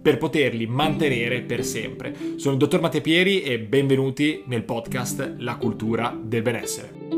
per poterli mantenere per sempre. Sono il dottor Matteo Pieri e benvenuti nel podcast La cultura del benessere.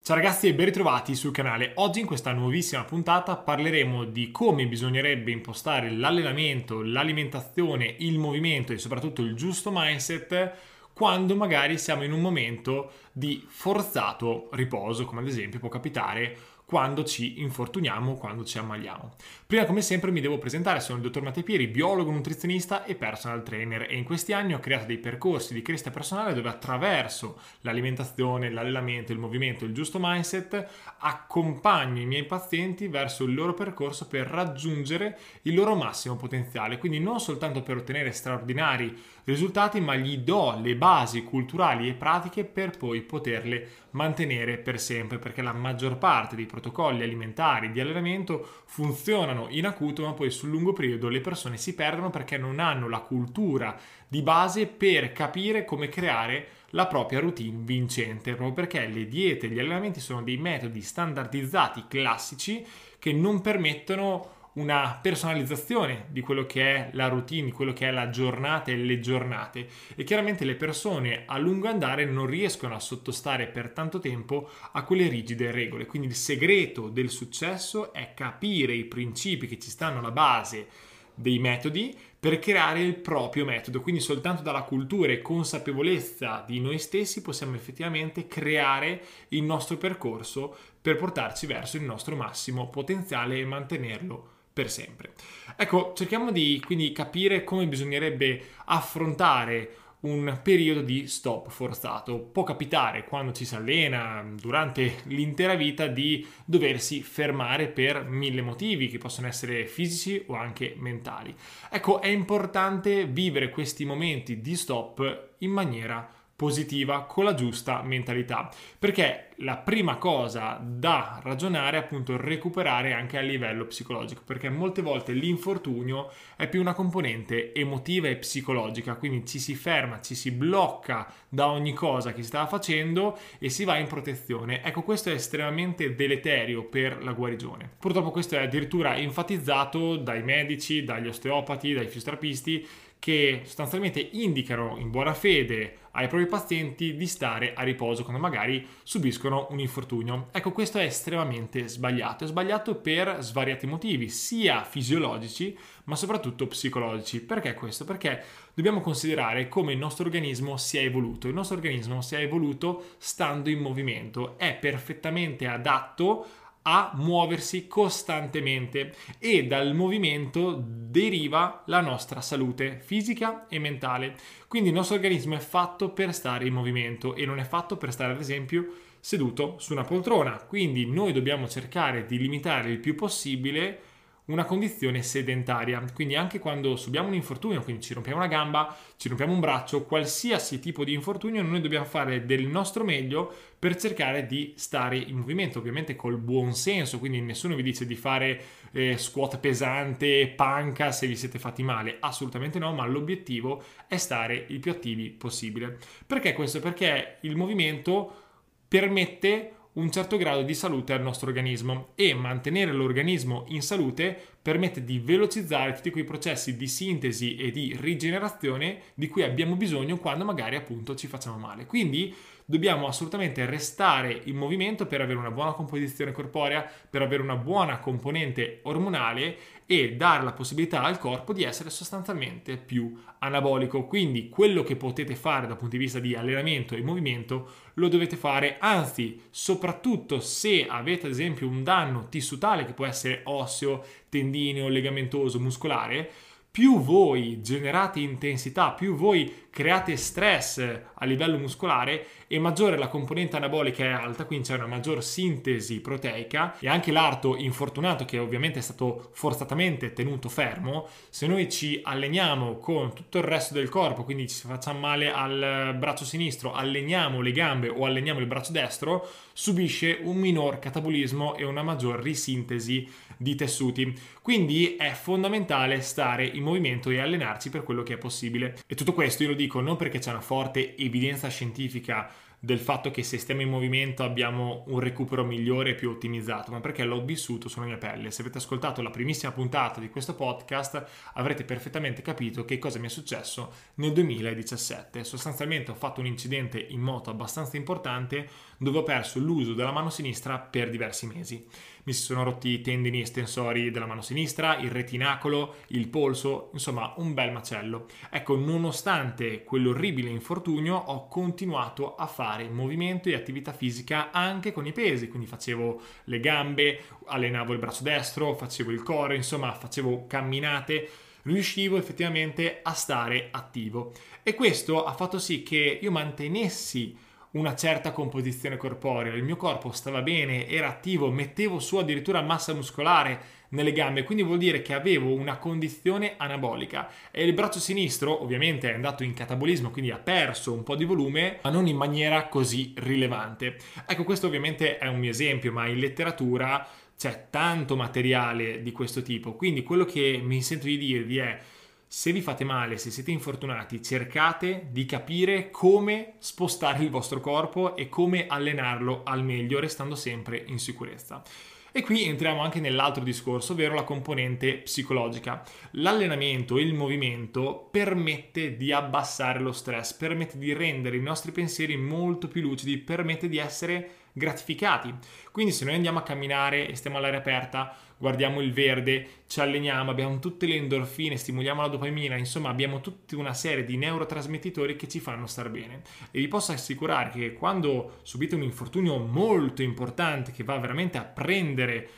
Ciao ragazzi e ben ritrovati sul canale. Oggi in questa nuovissima puntata parleremo di come bisognerebbe impostare l'allenamento, l'alimentazione, il movimento e soprattutto il giusto mindset quando magari siamo in un momento di forzato riposo, come ad esempio può capitare quando ci infortuniamo, quando ci ammaliamo. Prima come sempre mi devo presentare, sono il dottor Matteo Pieri, biologo, nutrizionista e personal trainer. E in questi anni ho creato dei percorsi di crescita personale dove attraverso l'alimentazione, l'allenamento, il movimento, il giusto mindset accompagno i miei pazienti verso il loro percorso per raggiungere il loro massimo potenziale, quindi non soltanto per ottenere straordinari risultati, ma gli do le basi culturali e pratiche per poi poterle mantenere per sempre, perché la maggior parte dei protocolli alimentari di allenamento funzionano in acuto, ma poi sul lungo periodo le persone si perdono perché non hanno la cultura di base per capire come creare la propria routine vincente, proprio perché le diete e gli allenamenti sono dei metodi standardizzati classici che non permettono una personalizzazione di quello che è la routine, di quello che è la giornata e le giornate e chiaramente le persone a lungo andare non riescono a sottostare per tanto tempo a quelle rigide regole. Quindi il segreto del successo è capire i principi che ci stanno alla base dei metodi per creare il proprio metodo. Quindi soltanto dalla cultura e consapevolezza di noi stessi possiamo effettivamente creare il nostro percorso per portarci verso il nostro massimo potenziale e mantenerlo per sempre. Ecco, cerchiamo di quindi capire come bisognerebbe affrontare un periodo di stop forzato. Può capitare quando ci si allena durante l'intera vita di doversi fermare per mille motivi che possono essere fisici o anche mentali. Ecco, è importante vivere questi momenti di stop in maniera positiva con la giusta mentalità. Perché la prima cosa da ragionare è appunto recuperare anche a livello psicologico perché molte volte l'infortunio è più una componente emotiva e psicologica quindi ci si ferma ci si blocca da ogni cosa che si stava facendo e si va in protezione. Ecco questo è estremamente deleterio per la guarigione. Purtroppo questo è addirittura enfatizzato dai medici dagli osteopati dai fisioterapisti che sostanzialmente indicano in buona fede ai propri pazienti di stare a riposo quando magari subiscono un infortunio. Ecco, questo è estremamente sbagliato. È sbagliato per svariati motivi, sia fisiologici ma soprattutto psicologici. Perché questo? Perché dobbiamo considerare come il nostro organismo si è evoluto. Il nostro organismo si è evoluto stando in movimento, è perfettamente adatto a muoversi costantemente e dal movimento deriva la nostra salute fisica e mentale. Quindi il nostro organismo è fatto per stare in movimento e non è fatto per stare ad esempio seduto su una poltrona. Quindi noi dobbiamo cercare di limitare il più possibile una condizione sedentaria. Quindi anche quando subiamo un infortunio, quindi ci rompiamo una gamba, ci rompiamo un braccio, qualsiasi tipo di infortunio, noi dobbiamo fare del nostro meglio per cercare di stare in movimento, ovviamente col buon senso, quindi nessuno vi dice di fare eh, squat pesante, panca se vi siete fatti male, assolutamente no, ma l'obiettivo è stare il più attivi possibile. Perché questo? Perché il movimento permette un certo grado di salute al nostro organismo e mantenere l'organismo in salute permette di velocizzare tutti quei processi di sintesi e di rigenerazione di cui abbiamo bisogno quando magari appunto ci facciamo male. Quindi dobbiamo assolutamente restare in movimento per avere una buona composizione corporea, per avere una buona componente ormonale e dare la possibilità al corpo di essere sostanzialmente più anabolico. Quindi quello che potete fare dal punto di vista di allenamento e movimento lo dovete fare, anzi, soprattutto se avete ad esempio un danno tissutale che può essere osseo, tendineo, legamentoso, muscolare, più voi generate intensità, più voi create stress a livello muscolare e maggiore la componente anabolica è alta, quindi c'è una maggior sintesi proteica e anche l'arto infortunato che ovviamente è stato forzatamente tenuto fermo, se noi ci alleniamo con tutto il resto del corpo, quindi ci facciamo male al braccio sinistro, alleniamo le gambe o alleniamo il braccio destro, subisce un minor catabolismo e una maggior risintesi di tessuti. Quindi è fondamentale stare in movimento e allenarci per quello che è possibile. E tutto questo io lo dico non perché c'è una forte evidenza scientifica del fatto che se stiamo in movimento abbiamo un recupero migliore e più ottimizzato, ma perché l'ho vissuto sulla mia pelle. Se avete ascoltato la primissima puntata di questo podcast avrete perfettamente capito che cosa mi è successo nel 2017. Sostanzialmente ho fatto un incidente in moto abbastanza importante dove ho perso l'uso della mano sinistra per diversi mesi mi si sono rotti i tendini estensori della mano sinistra, il retinacolo, il polso, insomma un bel macello. Ecco, nonostante quell'orribile infortunio ho continuato a fare movimento e attività fisica anche con i pesi, quindi facevo le gambe, allenavo il braccio destro, facevo il core, insomma facevo camminate. Riuscivo effettivamente a stare attivo. E questo ha fatto sì che io mantenessi una certa composizione corporea, il mio corpo stava bene, era attivo, mettevo su addirittura massa muscolare nelle gambe, quindi vuol dire che avevo una condizione anabolica. E il braccio sinistro ovviamente è andato in catabolismo, quindi ha perso un po' di volume, ma non in maniera così rilevante. Ecco, questo ovviamente è un mio esempio, ma in letteratura c'è tanto materiale di questo tipo, quindi quello che mi sento di dirvi è se vi fate male, se siete infortunati, cercate di capire come spostare il vostro corpo e come allenarlo al meglio, restando sempre in sicurezza. E qui entriamo anche nell'altro discorso, ovvero la componente psicologica. L'allenamento il movimento permette di abbassare lo stress, permette di rendere i nostri pensieri molto più lucidi, permette di essere gratificati. Quindi se noi andiamo a camminare e stiamo all'aria aperta, guardiamo il verde, ci alleniamo, abbiamo tutte le endorfine, stimoliamo la dopamina, insomma abbiamo tutta una serie di neurotrasmettitori che ci fanno star bene. E vi posso assicurare che quando subite un infortunio molto importante che va veramente a prendere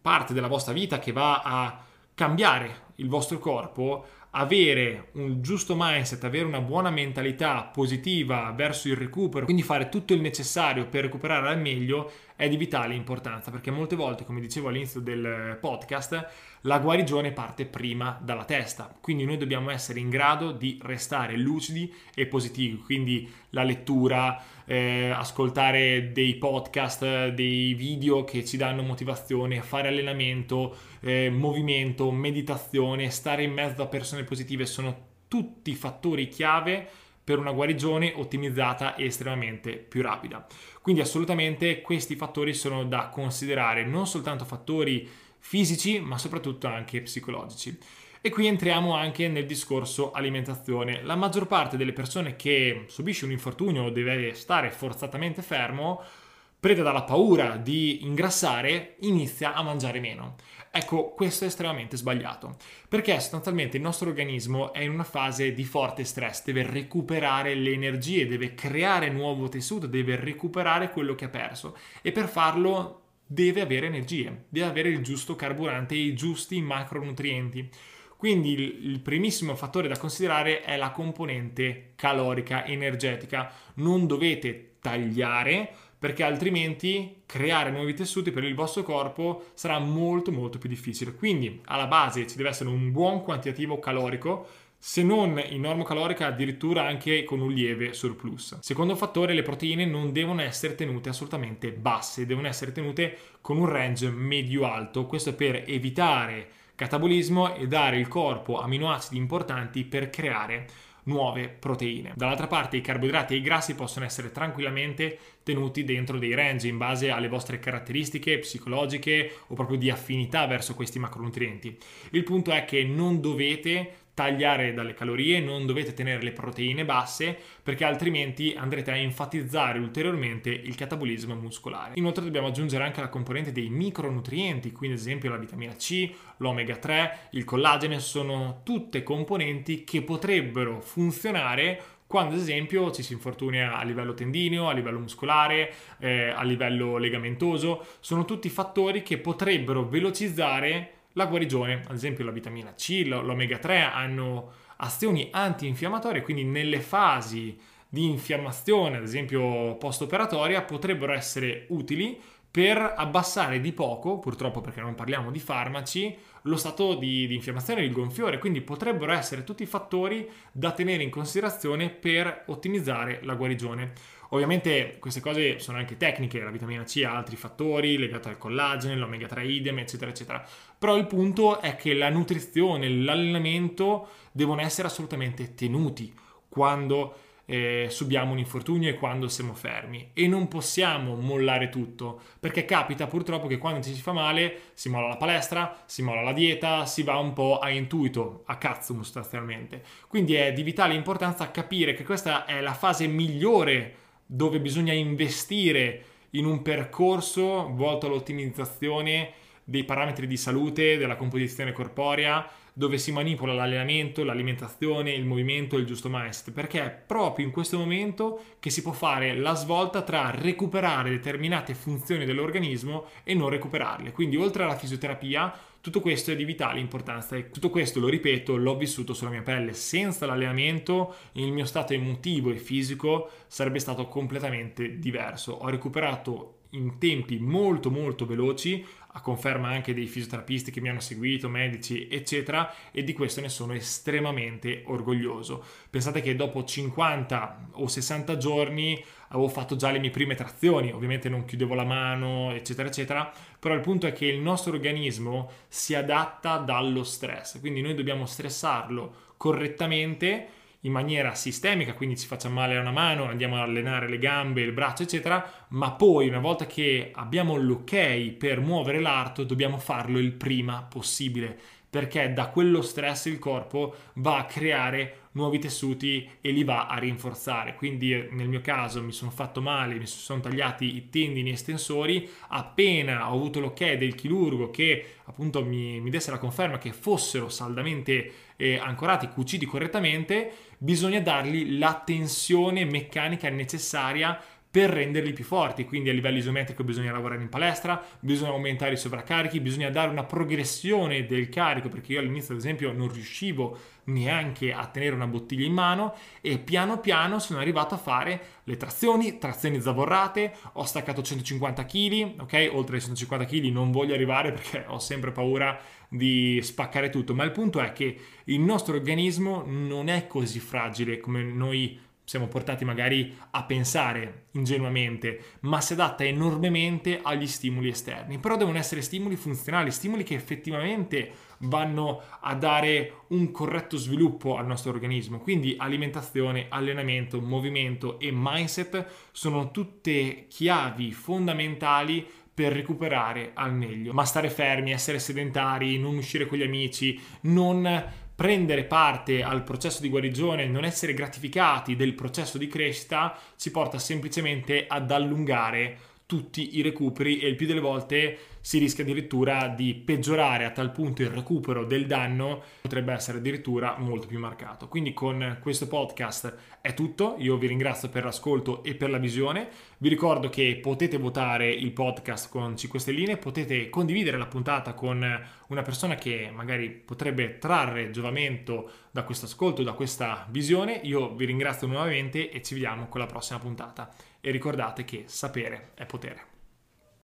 parte della vostra vita, che va a cambiare il vostro corpo, avere un giusto mindset, avere una buona mentalità positiva verso il recupero, quindi fare tutto il necessario per recuperare al meglio è di vitale importanza perché molte volte, come dicevo all'inizio del podcast, la guarigione parte prima dalla testa, quindi noi dobbiamo essere in grado di restare lucidi e positivi, quindi la lettura, eh, ascoltare dei podcast, dei video che ci danno motivazione, fare allenamento, eh, movimento, meditazione, stare in mezzo a persone positive sono tutti fattori chiave per una guarigione ottimizzata e estremamente più rapida. Quindi assolutamente questi fattori sono da considerare, non soltanto fattori fisici, ma soprattutto anche psicologici. E qui entriamo anche nel discorso alimentazione. La maggior parte delle persone che subisce un infortunio o deve stare forzatamente fermo preda dalla paura di ingrassare, inizia a mangiare meno. Ecco, questo è estremamente sbagliato, perché sostanzialmente il nostro organismo è in una fase di forte stress, deve recuperare le energie, deve creare nuovo tessuto, deve recuperare quello che ha perso e per farlo deve avere energie, deve avere il giusto carburante e i giusti macronutrienti. Quindi il primissimo fattore da considerare è la componente calorica energetica. Non dovete tagliare perché altrimenti creare nuovi tessuti per il vostro corpo sarà molto molto più difficile. Quindi alla base ci deve essere un buon quantitativo calorico, se non in norma calorica addirittura anche con un lieve surplus. Secondo fattore, le proteine non devono essere tenute assolutamente basse, devono essere tenute con un range medio-alto, questo per evitare catabolismo e dare al corpo aminoacidi importanti per creare nuove proteine. Dall'altra parte i carboidrati e i grassi possono essere tranquillamente tenuti dentro dei range in base alle vostre caratteristiche psicologiche o proprio di affinità verso questi macronutrienti. Il punto è che non dovete tagliare dalle calorie, non dovete tenere le proteine basse perché altrimenti andrete a enfatizzare ulteriormente il catabolismo muscolare. Inoltre dobbiamo aggiungere anche la componente dei micronutrienti, quindi ad esempio la vitamina C, l'omega 3, il collagene, sono tutte componenti che potrebbero funzionare quando ad esempio ci si infortuna a livello tendineo, a livello muscolare, eh, a livello legamentoso, sono tutti fattori che potrebbero velocizzare la guarigione, ad esempio la vitamina C, l'omega 3 hanno azioni antinfiammatorie, quindi nelle fasi di infiammazione, ad esempio post-operatoria, potrebbero essere utili per abbassare di poco, purtroppo perché non parliamo di farmaci, lo stato di, di infiammazione, il gonfiore, quindi potrebbero essere tutti fattori da tenere in considerazione per ottimizzare la guarigione. Ovviamente queste cose sono anche tecniche, la vitamina C ha altri fattori legati al collagene, l'omega 3 idem, eccetera, eccetera. Però il punto è che la nutrizione, l'allenamento devono essere assolutamente tenuti quando eh, subiamo un infortunio e quando siamo fermi e non possiamo mollare tutto perché capita purtroppo che quando ci si fa male si molla la palestra, si molla la dieta, si va un po' a intuito, a cazzo sostanzialmente. Quindi è di vitale importanza capire che questa è la fase migliore dove bisogna investire in un percorso volto all'ottimizzazione dei parametri di salute, della composizione corporea, dove si manipola l'allenamento, l'alimentazione, il movimento e il giusto mindset, perché è proprio in questo momento che si può fare la svolta tra recuperare determinate funzioni dell'organismo e non recuperarle. Quindi oltre alla fisioterapia, tutto questo è di vitale importanza e tutto questo, lo ripeto, l'ho vissuto sulla mia pelle. Senza l'allenamento il mio stato emotivo e fisico sarebbe stato completamente diverso. Ho recuperato in tempi molto molto veloci a conferma anche dei fisioterapisti che mi hanno seguito, medici, eccetera, e di questo ne sono estremamente orgoglioso. Pensate che dopo 50 o 60 giorni avevo fatto già le mie prime trazioni, ovviamente non chiudevo la mano, eccetera, eccetera, però il punto è che il nostro organismo si adatta dallo stress, quindi noi dobbiamo stressarlo correttamente in maniera sistemica, quindi ci faccia male a una mano, andiamo ad allenare le gambe, il braccio, eccetera, ma poi una volta che abbiamo l'ok per muovere l'arto, dobbiamo farlo il prima possibile, perché da quello stress il corpo va a creare nuovi tessuti e li va a rinforzare. Quindi nel mio caso mi sono fatto male, mi sono tagliati i tendini estensori, appena ho avuto l'ok del chirurgo che appunto mi, mi desse la conferma che fossero saldamente eh, ancorati, cuciti correttamente, bisogna dargli la tensione meccanica necessaria per renderli più forti. Quindi a livello isometrico bisogna lavorare in palestra, bisogna aumentare i sovraccarichi, bisogna dare una progressione del carico, perché io all'inizio ad esempio non riuscivo neanche a tenere una bottiglia in mano e piano piano sono arrivato a fare le trazioni, trazioni zavorrate, ho staccato 150 kg, ok? Oltre ai 150 kg non voglio arrivare perché ho sempre paura di spaccare tutto, ma il punto è che il nostro organismo non è così fragile come noi siamo portati magari a pensare ingenuamente, ma si adatta enormemente agli stimoli esterni. Però devono essere stimoli funzionali, stimoli che effettivamente vanno a dare un corretto sviluppo al nostro organismo. Quindi alimentazione, allenamento, movimento e mindset sono tutte chiavi fondamentali per recuperare al meglio. Ma stare fermi, essere sedentari, non uscire con gli amici, non prendere parte al processo di guarigione, non essere gratificati del processo di crescita, ci porta semplicemente ad allungare tutti i recuperi e il più delle volte si rischia addirittura di peggiorare a tal punto il recupero del danno potrebbe essere addirittura molto più marcato. Quindi con questo podcast è tutto, io vi ringrazio per l'ascolto e per la visione, vi ricordo che potete votare il podcast con 5 stelline, potete condividere la puntata con una persona che magari potrebbe trarre giovamento da questo ascolto, da questa visione, io vi ringrazio nuovamente e ci vediamo con la prossima puntata e ricordate che sapere è potere.